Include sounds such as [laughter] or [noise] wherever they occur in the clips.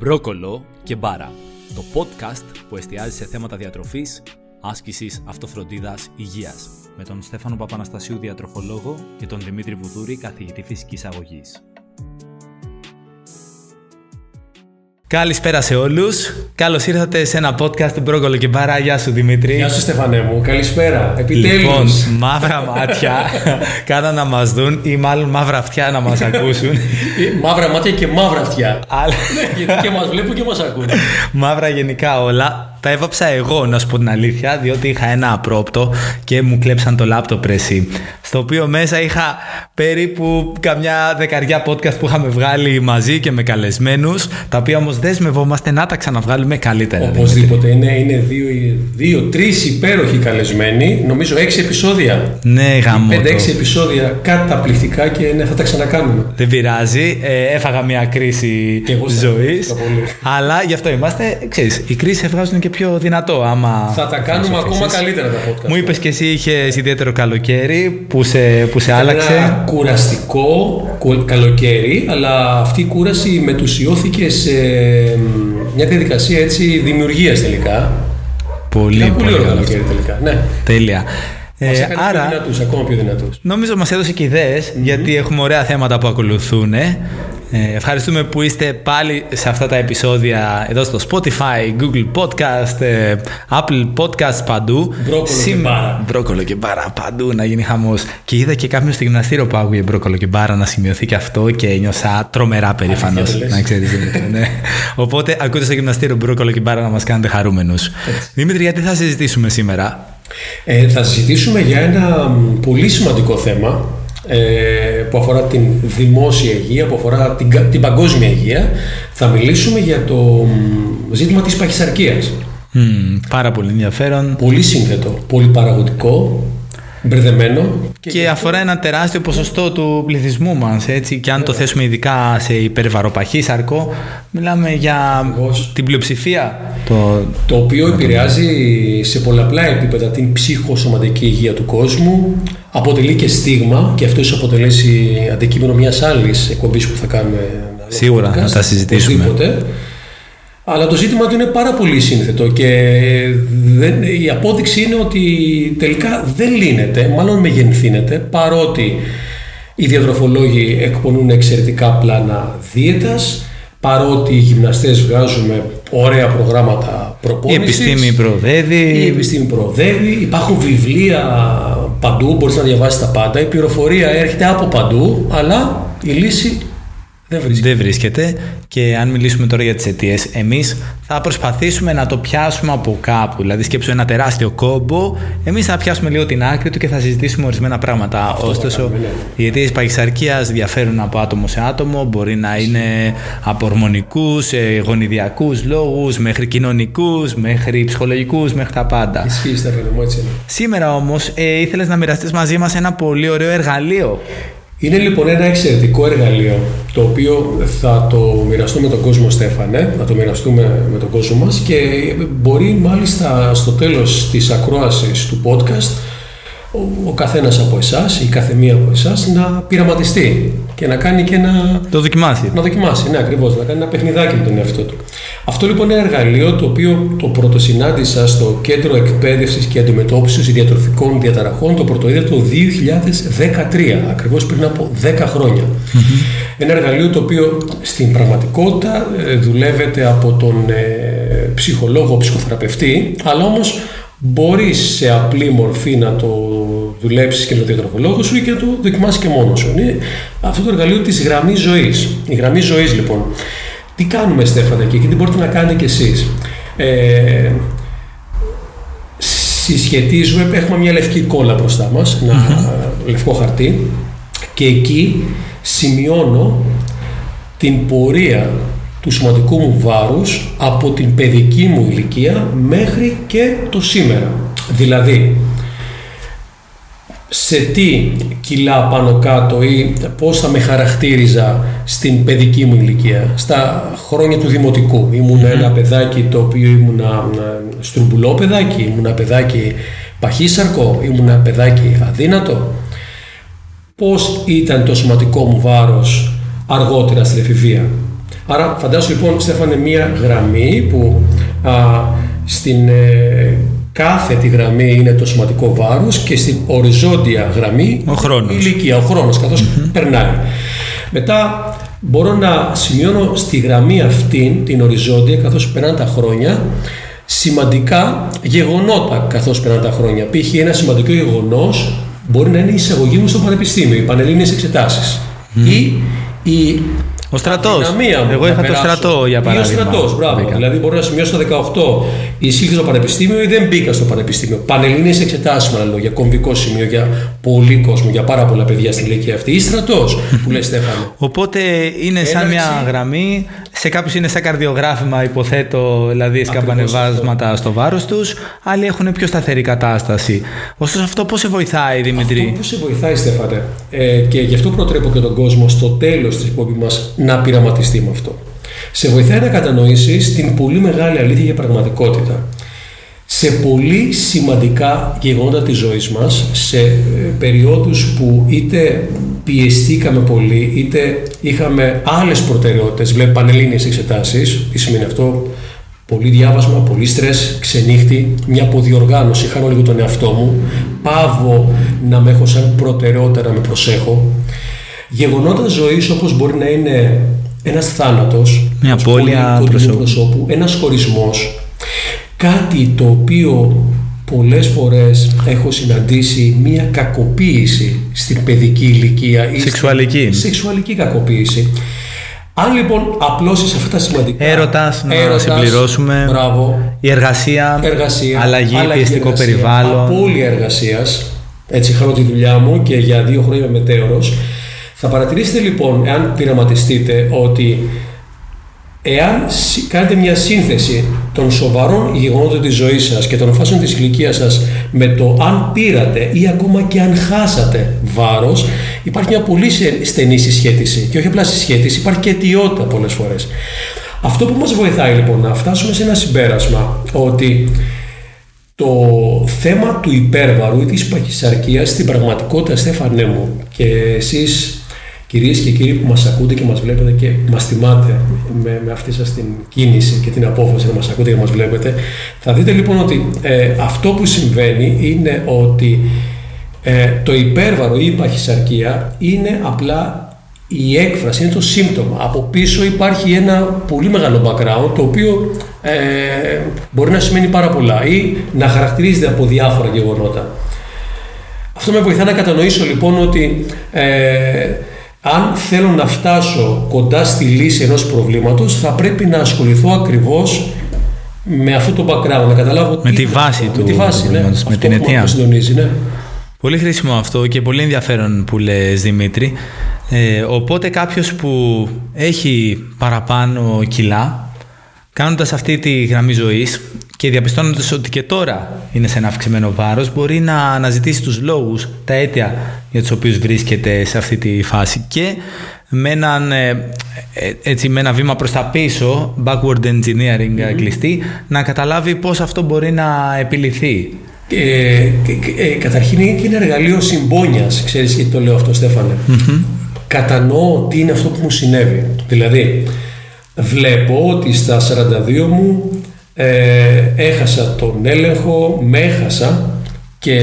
Μπρόκολο και Μπάρα, το podcast που εστιάζει σε θέματα διατροφής, άσκησης, αυτοφροντίδας, υγείας, με τον Στέφανο Παπαναστασίου διατροφολόγο και τον Δημήτρη Βουδούρη καθηγητή φυσικής αγωγής. Καλησπέρα σε όλους. Καλώς ήρθατε σε ένα podcast του Μπρόκολο και Μπάρα. Γεια σου Δημήτρη. Γεια σου Στεφανέ μου. Καλησπέρα. Επιτέλους. Λοιπόν, μαύρα μάτια κάνα να μας δουν ή μάλλον μαύρα αυτιά να μας ακούσουν. μαύρα μάτια και μαύρα αυτιά. Αλλά... Γιατί και μας βλέπουν και μας ακούν. μαύρα γενικά όλα. Τα έβαψα εγώ, να σου πω την αλήθεια, διότι είχα ένα απρόπτο και μου κλέψαν το λάπτοπ εσύ. Στο οποίο μέσα είχα περίπου καμιά δεκαριά podcast που είχαμε βγάλει μαζί και με καλεσμένους, τα οποία όμως δεσμευόμαστε να τα ξαναβγάλουμε καλύτερα. Οπωσδήποτε. Είναι, είναι δύο, δύο τρεις υπέροχοι καλεσμένοι. Νομίζω έξι επεισόδια. Ναι, γαμό. Πέντε-έξι επεισόδια καταπληκτικά και ναι, θα τα ξανακάνουμε. Δεν πειράζει. Ε, έφαγα μια κρίση ζωής. Αλλά γι' αυτό είμαστε. Ξέρεις, οι κρίσεις έβγαζουν και πιο δυνατό. Άμα θα τα κάνουμε ακόμα καλύτερα τα podcast. Μου είπες και εσύ είχες ιδιαίτερο καλοκαίρι που σε, που σε άλλαξε. Ένα κουραστικό καλοκαίρι, αλλά αυτή η κούραση μετουσιώθηκε σε μια διαδικασία έτσι δημιουργίας τελικά. Πολύ, πολύ, πολύ ωραίο καλοκαίρι τελικά. Ναι. Τέλεια. Ε, άρα, πιο δυνατούς, ακόμα πιο δυνατούς. Νομίζω μας έδωσε και ιδεες γιατί έχουμε ωραία θέματα που ακολουθούν. Ε, ευχαριστούμε που είστε πάλι σε αυτά τα επεισόδια εδώ στο Spotify, Google Podcast, ε, Apple Podcast παντού. Μπρόκολο Συμ... και μπάρα. Μπρόκολο και μπάρα παντού να γίνει χαμός. Και είδα και κάποιον στο γυμναστήριο που άκουγε μπρόκολο και μπάρα να σημειωθεί και αυτό και νιώσα τρομερά περήφανος. Να ξέρεις. ναι. Οπότε ακούτε στο γυμναστήριο μπρόκολο και μπάρα να μας κάνετε χαρούμενους. Δημήτρη, γιατί θα συζητήσουμε σήμερα; Ε, θα συζητήσουμε για ένα πολύ σημαντικό θέμα ε, που αφορά την δημόσια υγεία, που αφορά την, την παγκόσμια υγεία, θα μιλήσουμε για το ζήτημα της παχυσαρκίας. πάρα πολύ ενδιαφέρον. Πολύ σύνθετο, πολύ παραγωγικό, μπερδεμένο. Και, και αφορά ένα τεράστιο ποσοστό του πληθυσμού μας, έτσι, και αν το θέσουμε ειδικά σε υπερβαροπαχή σαρκό, μιλάμε για την πλειοψηφία. Το, το οποίο επηρεάζει σε πολλαπλά επίπεδα την ψυχοσωματική υγεία του κόσμου, αποτελεί και στίγμα και αυτό ίσως αποτελέσει αντικείμενο μιας άλλης εκπομπής που θα κάνουμε. Σίγουρα, να τα συζητήσουμε. Αλλά το ζήτημα του είναι πάρα πολύ σύνθετο και δεν, η απόδειξη είναι ότι τελικά δεν λύνεται, μάλλον μεγενθύνεται, παρότι οι διατροφολόγοι εκπονούν εξαιρετικά πλάνα δίαιτας, παρότι οι γυμναστές βγάζουμε ωραία προγράμματα προπόνησης. Η επιστήμη προοδεύει. Η επιστήμη προοδεύει. Υπάρχουν βιβλία παντού, μπορείς να διαβάσεις τα πάντα. Η πληροφορία έρχεται από παντού, αλλά η λύση δεν βρίσκεται. Δεν βρίσκεται. Και αν μιλήσουμε τώρα για τις αιτίες, εμείς θα προσπαθήσουμε να το πιάσουμε από κάπου. Δηλαδή, σκέψου ένα τεράστιο κόμπο. Εμείς θα πιάσουμε λίγο την άκρη του και θα συζητήσουμε ορισμένα πράγματα. Αυτό Ωστόσο, κάνουμε, ναι. οι αιτίες παχυσαρκία διαφέρουν από άτομο σε άτομο. Μπορεί να είναι από ορμονικούς, γονιδιακούς λόγους, μέχρι κοινωνικούς, μέχρι ψυχολογικούς, μέχρι τα πάντα. Ισχύει, Στέφανο, έτσι είναι. Σήμερα όμως ε, ήθελες να μοιραστείς μαζί μας ένα πολύ ωραίο εργαλείο είναι λοιπόν ένα εξαιρετικό εργαλείο το οποίο θα το μοιραστούμε με τον κόσμο Στέφανε, θα το μοιραστούμε με τον κόσμο μας και μπορεί μάλιστα στο τέλος της ακρόασης του podcast ο, ο καθένας από εσάς ή κάθε μία από εσάς να πειραματιστεί και να κάνει και ένα... Το δοκιμάσει. Να δοκιμάσει, ναι ακριβώς, να κάνει ένα παιχνιδάκι με τον εαυτό του. Αυτό λοιπόν είναι ένα εργαλείο το οποίο το πρωτοσυνάντησα στο Κέντρο Εκπαίδευσης και Αντιμετώπισης Διατροφικών Διαταραχών το πρωτοείδα το 2013, ακριβώς πριν από 10 χρονια Ένα εργαλείο το οποίο στην πραγματικότητα ε, δουλεύεται από τον ε, ψυχολόγο, ψυχοθεραπευτή, αλλά όμως μπορείς σε απλή μορφή να το δουλέψεις και με τον διατροφολόγος σου ή και να το δοκιμάσεις και μόνος σου. Είναι αυτό το εργαλείο της γραμμής ζωής. Η γραμμή ζωής λοιπόν. Τι κάνουμε Στέφανα και τι μπορείτε να κάνετε κι εσείς; Ε, συσχετίζουμε, έχουμε μια λευκή κόλλα μπροστά μας, ένα λευκό χαρτί και εκεί σημειώνω την πορεία του σωματικού μου βάρους από την παιδική μου ηλικία μέχρι και το σήμερα. Δηλαδή, σε τι κιλά πάνω κάτω ή πώς θα με χαρακτήριζα στην παιδική μου ηλικία. Στα χρόνια του δημοτικού ήμουν ένα παιδάκι το οποίο ήμουν στρουμπουλό παιδάκι, ήμουν ένα παιδάκι παχύσαρκο, ήμουν ένα παιδάκι αδύνατο. Πώς ήταν το σωματικό μου βάρος αργότερα στην εφηβεία. Άρα φαντάσου λοιπόν Στέφανε μία γραμμή που α, στην ε, κάθετη γραμμή είναι το σωματικό βάρος και στην οριζόντια γραμμή ο χρόνος. η ηλικία, ο χρόνος καθώς περνάει. Μετά μπορώ να σημειώνω στη γραμμή αυτή την οριζόντια καθώς περνάνε τα χρόνια σημαντικά γεγονότα καθώς περνάνε τα χρόνια. Π.χ. ένα σημαντικό γεγονός μπορεί να είναι η εισαγωγή μου στο πανεπιστήμιο, οι πανελλήνιες εξετάσεις ή η ο στρατός. Εγώ είχα το στρατό για παράδειγμα. Ή ο στρατός, μπράβο. Μπήκα. Δηλαδή μπορεί να σημειώσω το 18 εισήλθε στο πανεπιστήμιο ή δεν μπήκα στο πανεπιστήμιο; Πανελλήνιε εξετάσει, με άλλα λόγια. Κομβικό σημείο για πολύ κόσμο, για πάρα πολλά παιδιά στην ηλικία αυτή. Ή στρατός, που λέει Στέφανο. Οπότε είναι σαν μια γραμμή. Σε κάποιους είναι σαν καρδιογράφημα, υποθέτω, δηλαδή σκαμπανεβάσματα στο βάρος τους. Άλλοι έχουν πιο σταθερή κατάσταση. Ωστόσο, αυτό πώς σε βοηθάει, Δημητρή; Αυτό πώς σε βοηθάει, Στέφανε; Ε, και γι' αυτό προτρέπω και τον κόσμο στο τέλος της εκπομπής μας να πειραματιστεί με αυτό. Σε βοηθάει να κατανοήσεις την πολύ μεγάλη αλήθεια για πραγματικότητα. Σε πολύ σημαντικά γεγονότα της ζωής μας, σε ε, περιόδους που είτε πιεστήκαμε πολύ, είτε είχαμε άλλες προτεραιότητες, βλέπει πανελλήνιες εξετάσεις, τι σημαίνει αυτό, πολύ διάβασμα, πολύ στρες, ξενύχτη, μια αποδιοργάνωση, χάνω λίγο τον εαυτό μου, πάβω να με έχω σαν προτεραιότητα να με προσέχω, Γεγονότα ζωής όπως μπορεί να είναι ένας θάνατος, μια απώλεια προσώπου. προσώπου, ένας χωρισμός, κάτι το οποίο πολλές φορές έχω συναντήσει μια κακοποίηση στην παιδική ηλικία. Σεξουαλική. Σεξουαλική κακοποίηση. Αν λοιπόν απλώσεις αυτά τα σημαντικά. Έρωτας, να έρωτας, συμπληρώσουμε. Μπράβο. Η εργασία. εργασία αλλαγή, αλλαγή πιεστικό περιβάλλον. Απόλυα εργασίας. Έτσι, είχα τη δουλειά μου και για δύο χρόνια είμαι μετέωρος. Θα παρατηρήσετε λοιπόν, εάν πειραματιστείτε, ότι εάν κάνετε μια σύνθεση των σοβαρών γεγονότων της ζωής σας και των φάσεων της ηλικίας σας με το αν πήρατε ή ακόμα και αν χάσατε βάρος, υπάρχει μια πολύ στενή συσχέτιση. Και όχι απλά συσχέτιση, υπάρχει και αιτιότητα πολλές φορές. Αυτό που μας βοηθάει λοιπόν να φτάσουμε σε ένα συμπέρασμα ότι το θέμα του υπέρβαρου ή της παχυσαρκίας στην πραγματικότητα, Στέφανέ μου, και εσείς Κυρίες και κύριοι που μας ακούτε και μας βλέπετε και μας θυμάται με, με αυτή σας την κίνηση και την απόφαση να μας ακούτε και μας βλέπετε, θα δείτε λοιπόν ότι ε, αυτό που συμβαίνει είναι ότι ε, το υπέρβαρο ή η παχυσαρκία είναι απλά η έκφραση, είναι το σύμπτωμα. Από πίσω υπάρχει ένα πολύ μεγάλο background το οποίο ε, μπορεί να σημαίνει πάρα πολλά ή να χαρακτηρίζεται από διάφορα γεγονότα. Αυτό με βοηθά να κατανοήσω λοιπόν ότι ε, αν θέλω να φτάσω κοντά στη λύση ενός προβλήματος, θα πρέπει να ασχοληθώ ακριβώς με αυτό το background, να καταλάβω με τη βάση του με τη βάση, ναι, με την αιτία. Συντονίζει, ναι. Πολύ χρήσιμο αυτό και πολύ ενδιαφέρον που λες Δημήτρη. Ε, οπότε κάποιος που έχει παραπάνω κιλά, κάνοντας αυτή τη γραμμή ζωής και διαπιστώνοντας ότι και τώρα είναι σε ένα αυξημένο βάρος, μπορεί να αναζητήσει τους λόγους, τα αίτια για τους οποίους βρίσκεται σε αυτή τη φάση και με, έναν, ε, ε, έτσι, με ένα βήμα προς τα πίσω, backward engineering κλειστή, να καταλάβει πώς αυτό μπορεί να επιληθεί. Ε, ε, καταρχήν είναι και ένα εργαλείο συμπόνιας, ξέρεις γιατί το λέω αυτό Στέφανε. Κατανοώ τι είναι αυτό που μου συνέβη. Δηλαδή, βλέπω ότι στα 42 μου ε, έχασα τον έλεγχο, με έχασα και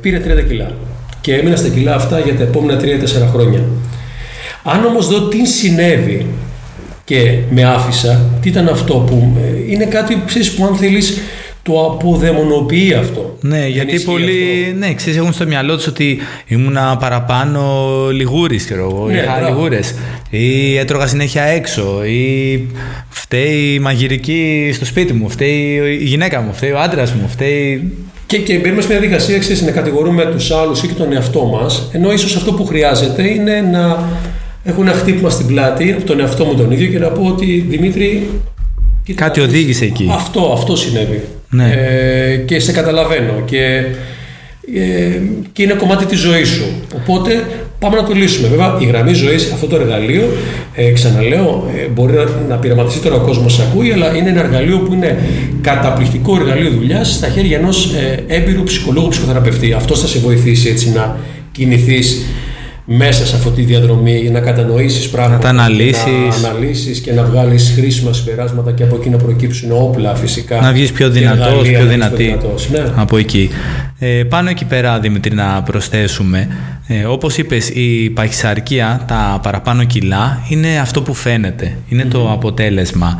πήρε 30 κιλά. Και έμεινα στα κιλά αυτά για τα επόμενα 3-4 χρόνια. Αν όμως δω τι συνέβη και με άφησα, τι ήταν αυτό που ε, είναι κάτι ξέρεις, που αν θέλεις το αποδαιμονοποιεί αυτό. Ναι, γιατί πολλοί ναι, ξέρεις, έχουν στο μυαλό τους ότι ήμουνα παραπάνω λιγούρι, ξέρω εγώ, ναι, είχα λιγούρες ή έτρωγα συνέχεια έξω ή φταίει η μαγειρική στο σπίτι μου, φταίει η γυναίκα μου, φταίει ο άντρας μου, φταίει... Και, και μπαίνουμε σε μια διαδικασία ξέρεις, να κατηγορούμε τους άλλους ή και τον εαυτό μας, ενώ ίσως αυτό που χρειάζεται είναι να έχω ένα χτύπημα στην πλάτη από τον εαυτό μου τον ίδιο και να πω ότι Δημήτρη. Κάτι οδήγησε εκεί. Αυτό, αυτό συνέβη. Ναι. Ε, και σε καταλαβαίνω και, ε, και είναι κομμάτι της ζωής σου. Οπότε πάμε να το λύσουμε. Βέβαια η γραμμή ζωής, αυτό το εργαλείο, ε, ξαναλέω, ε, μπορεί να, να πειραματιστεί τώρα ο κόσμος ακούει, αλλά είναι ένα εργαλείο που είναι καταπληκτικό εργαλείο δουλειάς στα χέρια ενός ε, έμπειρου ψυχολόγου ψυχοθεραπευτή. Αυτό θα σε βοηθήσει έτσι να κινηθείς μέσα σε αυτή τη διαδρομή για να κατανοήσεις πράγματα, να τα αναλύσεις. να αναλύσεις και να βγάλεις χρήσιμα συμπεράσματα και από εκεί να προκύψουν όπλα φυσικά. Να βγεις πιο δυνατός, πιο δυνατή ναι. από εκεί. Ε, πάνω εκεί πέρα, Δημήτρη, να προσθέσουμε, ε, όπως είπες, η παχυσαρκία, τα παραπάνω κιλά, είναι αυτό που φαίνεται, είναι το αποτέλεσμα.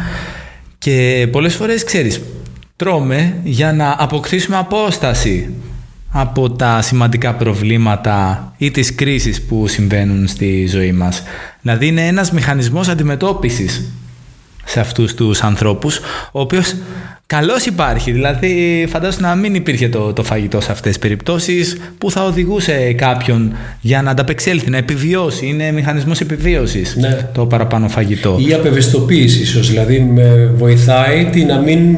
Και πολλές φορές, ξέρεις, τρώμε για να αποκτήσουμε απόσταση από τα σημαντικά προβλήματα ή τις κρίσεις που συμβαίνουν στη ζωή μας. Δηλαδή είναι ένας μηχανισμός αντιμετώπισης σε αυτούς τους ανθρώπους, ο οποίος καλώς υπάρχει. Δηλαδή φαντάζομαι να μην υπήρχε το, το φαγητό σε αυτές τις περιπτώσεις που θα οδηγούσε κάποιον για να ανταπεξέλθει, να επιβιώσει. Είναι μηχανισμός επιβίωσης Ναι. το παραπάνω φαγητό. Ή απευαισθητοποίησης ίσως, δηλαδή με βοηθάει τι να μην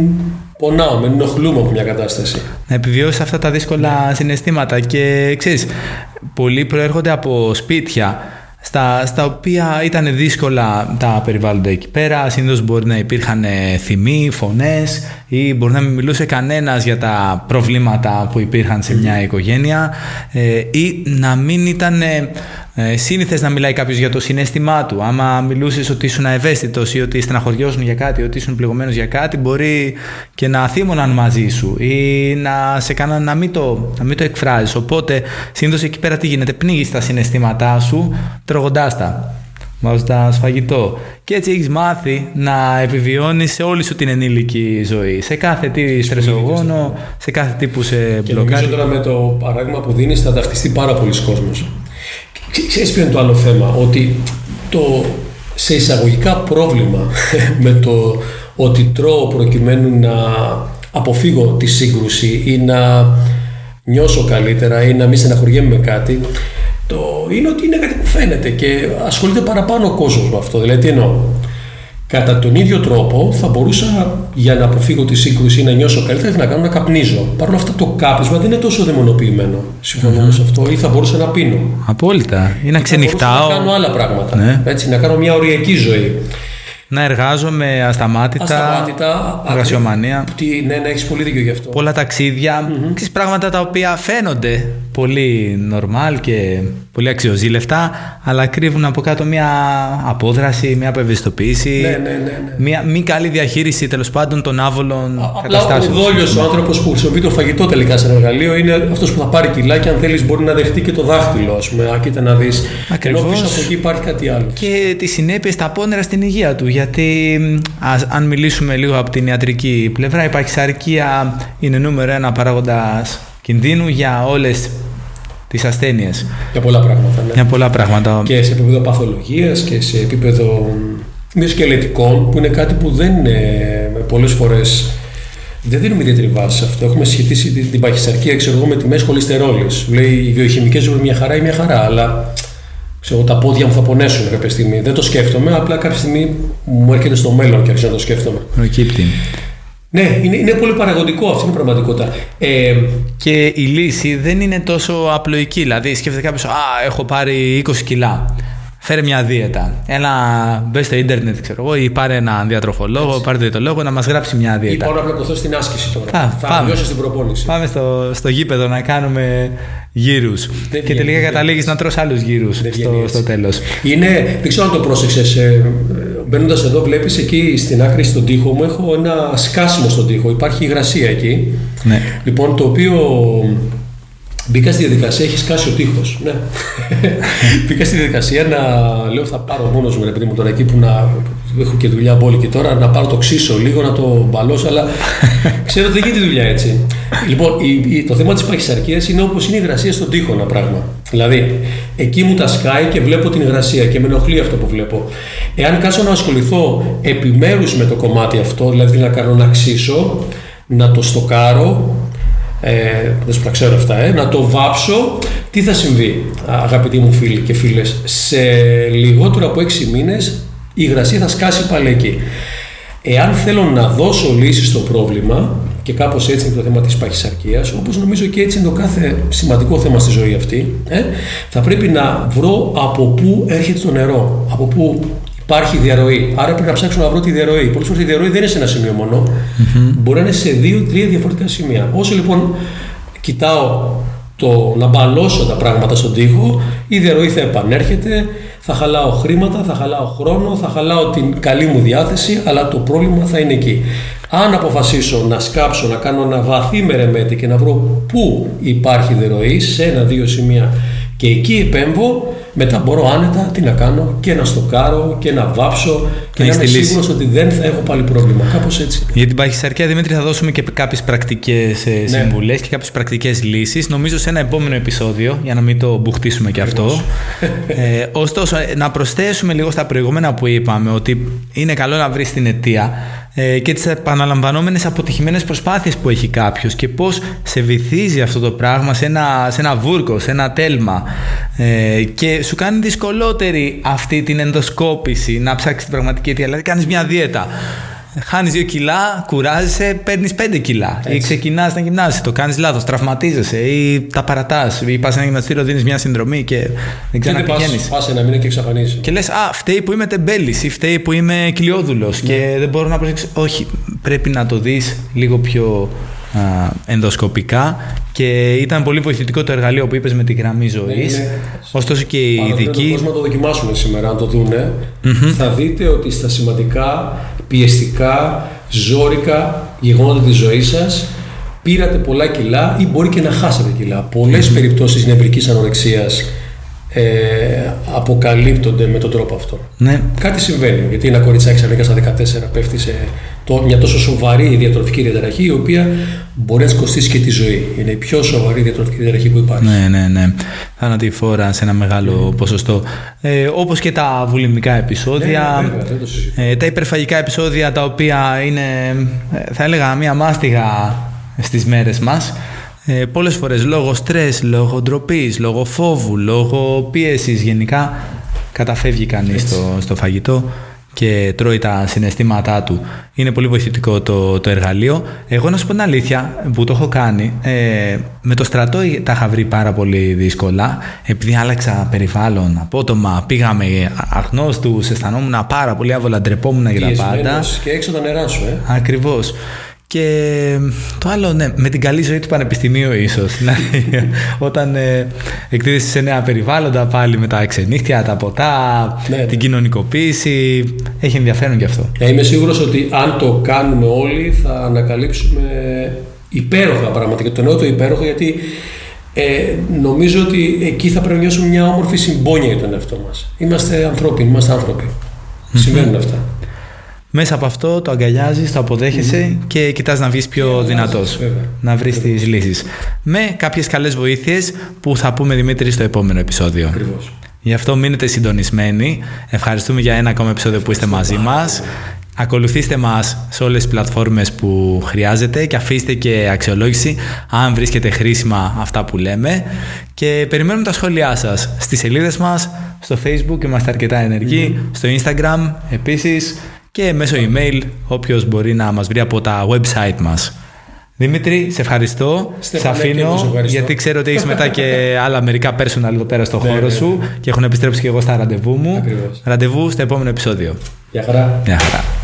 πονάω, με ενοχλούμε από μια κατάσταση. να επιβιώσεις αυτά τα δύσκολα συναισθήματα και ξέρεις, πολλοί προέρχονται από σπίτια στα, στα οποία ήταν δύσκολα τα περιβάλλοντα εκεί πέρα. Συνήθως μπορεί να υπήρχαν ε, θυμοί, φωνές ή μπορεί να μην μιλούσε κανένας για τα προβλήματα που υπήρχαν σε μια οικογένεια ε, ή να μην ήταν ε, ε, σύνηθες να μιλάει κάποιος για το συνέστημά του. Άμα μιλούσες ότι ήσουν ευαίσθητος ή ότι στεναχωριώσουν για κάτι, ότι ήσουν πληγωμένος για κάτι, μπορεί και να θύμωναν μαζί σου ή να σε κάναν να μην το, να μην το εκφράζεις. Οπότε συνήθως εκεί πέρα τι γίνεται, πνίγεις τα συναισθήματά σου τρώγοντάς τα βάζοντα φαγητό. Και έτσι έχεις μάθει να επιβιώνεις σε όλη σου την ενήλικη ζωή. Σε κάθε τι στρεσογόνο, σε κάθε τι που σε Και μπλοκάρει. νομίζω τώρα με το παράδειγμα που δίνεις θα ταυτιστεί πάρα πολλοί κόσμος. Ξέ- Ξέρεις ποιο είναι το άλλο θέμα, ότι το σε εισαγωγικά πρόβλημα [laughs] με το ότι τρώω προκειμένου να αποφύγω τη σύγκρουση ή να νιώσω καλύτερα ή να μην στεναχωριέμαι με κάτι, το είναι ότι είναι κάτι που φαίνεται και ασχολείται παραπάνω ο κόσμος με αυτό. Δηλαδή τι εννοώ; Κατά τον ίδιο τρόπο θα μπορούσα για να αποφύγω τη σύγκρουση ή να νιώσω καλύτερα να κάνω να καπνίζω. Παρ' όλα αυτά το κάπνισμα δεν είναι τόσο δαιμονοποιημένο. Συμφωνούμε σε αυτό. Ή θα μπορούσα να πίνω. Απόλυτα. Ή να Θα μπορούσα ξενυχτάω, Να κάνω άλλα πράγματα. Ναι. Έτσι, να κάνω μια οριακή ζωή. να εργάζομαι ασταμάτητα, Ασταμάτητα. εργασιομανία. Τι, ναι, ναι, έχεις πολύ δίκιο γι' αυτό. πολλά ταξίδια, ξέρεις, πράγματα τα οποία φαίνονται πολύ normal και πολύ αξιοζήλευτα, αλλά κρύβουν από κάτω μια απόδραση, μια απευαισθητοποίηση, Ναι, ναι, ναι, ναι. μια μη καλή διαχείριση τέλος πάντων των άβολων Απλά ο καταστάσεων. δόλιο, ο άνθρωπος που χρησιμοποιεί το φαγητό τελικά σαν εργαλείο, είναι αυτός που θα πάρει κιλά και αν θέλεις μπορεί να δεχτεί και το δάχτυλο. Α πούμε, Α, κοίτα να δεις. Ακριβώς. Ενώ πίσω από εκεί υπάρχει κάτι άλλο. και τις συνέπειες, τα απόνερα στην υγεία του. Γιατί ας, αν μιλήσουμε λίγο από την ιατρική πλευρά, η παχυσαρκία είναι νούμερο ένα παράγοντας κινδύνου για όλες τις ασθένειες. Για πολλά πράγματα. Ναι. Για πολλά πράγματα. Και σε επίπεδο παθολογίας και σε επίπεδο μυοσκελετικών που είναι κάτι που δεν είναι πολλές φορές δεν δίνουμε ιδιαίτερη βάση σε αυτό. Έχουμε σχετίσει την, την παχυσαρκία ξέρω εγώ, με τιμές χολυστερόλης. Λέει οι βιοχημικές ζουν μια χαρά ή μια χαρά, αλλά ξέρω, εγώ, τα πόδια μου θα πονέσουν κάποια στιγμή. Δεν το σκέφτομαι, απλά κάποια στιγμή μου έρχεται στο μέλλον και αρχίζω να το σκέφτομαι. Προκύπτει. Ναι, είναι, είναι πολύ παραγωγικό αυτή είναι η πραγματικότητα. Ε, Και η λύση δεν είναι τόσο απλοϊκή. Δηλαδή, σκέφτεται κάποιος, Α, έχω πάρει 20 κιλά. Φέρε μια δίαιτα. Έλα, μπες στο ίντερνετ, ξέρω εγώ, ή πάρε έναν διατροφολόγο, πάρε διαιτολόγο να μας γράψει μια ή δίαιτα. πάω να πλακωθώ στην άσκηση τώρα. Α, θα πάμε. βιώσει την προπόνηση. Πάμε στο, στο γήπεδο να κάνουμε γύρους. Δεν Και βγαίνει, τελικά δεν καταλήγεις να τρως άλλους γύρους Δεν στο, βγαίνει στο έτσι. τέλος. Είναι, δεν ξέρω αν το πρόσεξες. Μπαίνοντας εδώ, βλέπεις εκεί στην άκρη στον τοίχο μου έχω ένα σκάσιμο στον τοίχο. Υπάρχει υγρασία εκεί. Ναι. Λοιπόν, το οποίο μπήκα στη διαδικασία, έχει σκάσει ο τοίχο. Ναι. [laughs] μπήκα στη διαδικασία να λέω θα πάρω μόνος μου, ρε παιδί μου, τώρα εκεί που να έχω και δουλειά μπόλικη τώρα, να πάρω το ξύσο λίγο, να το μπαλώσω, αλλά [laughs] ξέρω ότι δεν γίνεται δουλειά έτσι. Λοιπόν, η, η- το θέμα της παχυσαρκίας είναι όπως είναι η υγρασία στον τοίχο ένα πράγμα. Δηλαδή, εκεί μου τα σκάει και βλέπω την υγρασία και με ενοχλεί αυτό που βλέπω. Εάν κάτσω να ασχοληθώ επιμέρους με το κομμάτι αυτό, δηλαδή να κάνω να ξύσω, να το στοκάρω, ε, δεν σου τα ξέρω αυτά, ε, να το βάψω, τι θα συμβεί, αγαπητοί μου φίλοι και φίλες. Σε λιγότερο από 6 μήνες η υγρασία θα σκάσει πάλι εκεί. Εάν θέλω να δώσω λύση στο πρόβλημα, και κάπως έτσι είναι το θέμα της παχυσαρκίας, όπως νομίζω και έτσι είναι το κάθε σημαντικό θέμα στη ζωή αυτή, ε, θα πρέπει να βρω από πού έρχεται το νερό, από πού υπάρχει διαρροή. Άρα πρέπει να ψάξω να βρω τη διαρροή. Πολλές φορές η διαρροή δεν είναι σε ένα σημείο μόνο, μπορεί να είναι σε δύο-τρία διαφορετικά σημεία. Όσο λοιπόν κοιτάω το να μπαλώσω τα πράγματα στον τοίχο, η διαρροή θα επανέρχεται, θα χαλάω χρήματα, θα χαλάω χρόνο, θα χαλάω την καλή μου διάθεση, αλλά το πρόβλημα θα είναι εκεί. Αν αποφασίσω να σκάψω, να κάνω ένα βαθύ μερεμέτη και να βρω πού υπάρχει διαρροή, σε ένα-δύο σημεία και εκεί επέμβω, μετά μπορώ άνετα τι να κάνω και να στοκάρω και να βάψω και να, να είμαι σίγουρος ότι δεν θα έχω πάλι πρόβλημα. Κάπως έτσι. Για την παχυσαρκία, Δημήτρη, θα δώσουμε και κάποιες πρακτικές ε, ναι. συμβουλές και κάποιες πρακτικές λύσεις. Νομίζω σε ένα επόμενο επεισόδιο, για να μην το μπουχτίσουμε και αυτό. ε, ωστόσο, ε, να προσθέσουμε λίγο στα προηγούμενα που είπαμε ότι είναι καλό να βρεις την αιτία ε, και τις επαναλαμβανόμενες αποτυχημένες προσπάθειες που έχει κάποιος και πώς σε βυθίζει αυτό το πράγμα σε ένα, σε ένα βούρκο, σε ένα τέλμα. Ε, και σου κάνει δυσκολότερη αυτή την ενδοσκόπηση να ψάξεις την πραγματική αιτία, δηλαδή κάνεις μια δίαιτα Χάνεις 2 κιλά, κουράζεσαι, παίρνεις 5 κιλά. Έτσι. Ή ξεκινάς να γυμνάσει, το κάνεις λάθος, τραυματίζεσαι ή τα παρατάς. Ή πας ένα γυμναστήριο, δίνεις μια συνδρομή και δεν ξαναπηγαίνεις. Πας ένα μήνα και εξαφανίζει. Και λες, Α, φταίει που είμαι τεμπέλης ή φταίει που είμαι κοιλιόδουλος ναι. και δεν μπορώ να προσέξω. Όχι, πρέπει να το δεις λίγο πιο α, ενδοσκοπικά και ήταν πολύ βοηθητικό το εργαλείο που είπες με τη γραμμή ζωής. Ναι, ναι. Ωστόσο και οι ειδικοί. Αν το δοκιμάσουν σήμερα, αν το δουνε θα δείτε ότι στα σημαντικά πιεστικά, ζώρικα γεγονότα της ζωής σας, πήρατε πολλά κιλά ή μπορεί και να χάσετε κιλά. Πολλές mm-hmm. περιπτώσεις νευρικής ανορεξίας ε, αποκαλύπτονται με τον τρόπο αυτό. Ναι. Κάτι συμβαίνει, γιατί ένα κοριτσάκι σαν στα 14 πέφτει σε το, μια τόσο σοβαρή διατροφική διαταραχή, η οποία μπορεί να της κοστίσει και τη ζωή. Είναι η πιο σοβαρή διατροφική διαταραχή που υπάρχει. Ναι, ναι, ναι. Θανατηφόρα σε ένα μεγάλο mm. ποσοστό. Ε, Όπως και τα βουλημικά επεισόδια. Ναι, ναι, βέβαια, ε, τα υπερφαγικά επεισόδια τα οποία είναι, ε, θα έλεγα, μία μάστιγα στις μέρες μας. Ε, πολλές φορές λόγω στρες, λόγω ντροπής, λόγω φόβου, λόγω πίεσης γενικά καταφεύγει κανείς στο, στο φαγητό και τρώει τα συναισθήματά του. Είναι πολύ βοηθητικό το, το εργαλείο. Εγώ να σου πω την αλήθεια που το έχω κάνει. Ε, με το στρατό τα είχα βρει πάρα πολύ δύσκολα. Επειδή άλλαξα περιβάλλον απότομα, πήγαμε αγνώστους, αισθανόμουν πάρα πολύ άβολα, ντρεπόμουν για τα πάντα. Και έξω τα νερά σου, ε. Ακριβώς. Και το άλλο, ναι, με την καλή ζωή του πανεπιστημίου ίσως. Δηλαδή, [laughs] όταν ε, εκτίθεσαι σε νέα περιβάλλοντα πάλι με τα ξενύχτια, τα ποτά, ναι, ναι. την κοινωνικοποίηση. Έχει ενδιαφέρον γι' αυτό. Ε, είμαι σίγουρος ότι αν το κάνουμε όλοι θα ανακαλύψουμε υπέροχα πράγματα. Και το νέο το υπέροχο γιατί ε, νομίζω ότι εκεί θα πρέπει να νιώσουμε μια όμορφη συμπόνια για τον εαυτό μας. Είμαστε ανθρώποι, είμαστε άνθρωποι. Συμβαίνουν αυτά. Μέσα από αυτό το αγκαλιάζεις, το αποδέχεσαι και κοιτάς να βγει πιο yeah, δυνατός. Να βρεις τις λύσεις. Με κάποιες καλές βοήθειες που θα πούμε Δημήτρη στο επόμενο επεισόδιο. Ακριβώς. Γι' αυτό μείνετε συντονισμένοι. Ευχαριστούμε για ένα ακόμα επεισόδιο που είστε μαζί μας. Ακολουθήστε μας σε όλες τις πλατφόρμες που χρειάζεται και αφήστε και αξιολόγηση αν βρίσκετε χρήσιμα αυτά που λέμε και περιμένουμε τα σχόλιά σας στις σελίδες μας, στο facebook είμαστε αρκετά στο instagram επίσης και μέσω email όποιος μπορεί να μας βρει από τα website μας. Δημήτρη, σε ευχαριστώ. σε αφήνω γιατί ξέρω ότι έχεις μετά και [laughs] άλλα μερικά personal εδώ πέρα στο ναι, χώρο ναι, σου ναι. και έχω επιστρέψει και εγώ στα ραντεβού μου. Ακριβώς. Ραντεβού στο επόμενο επεισόδιο. Γεια χαρά. Γεια χαρά.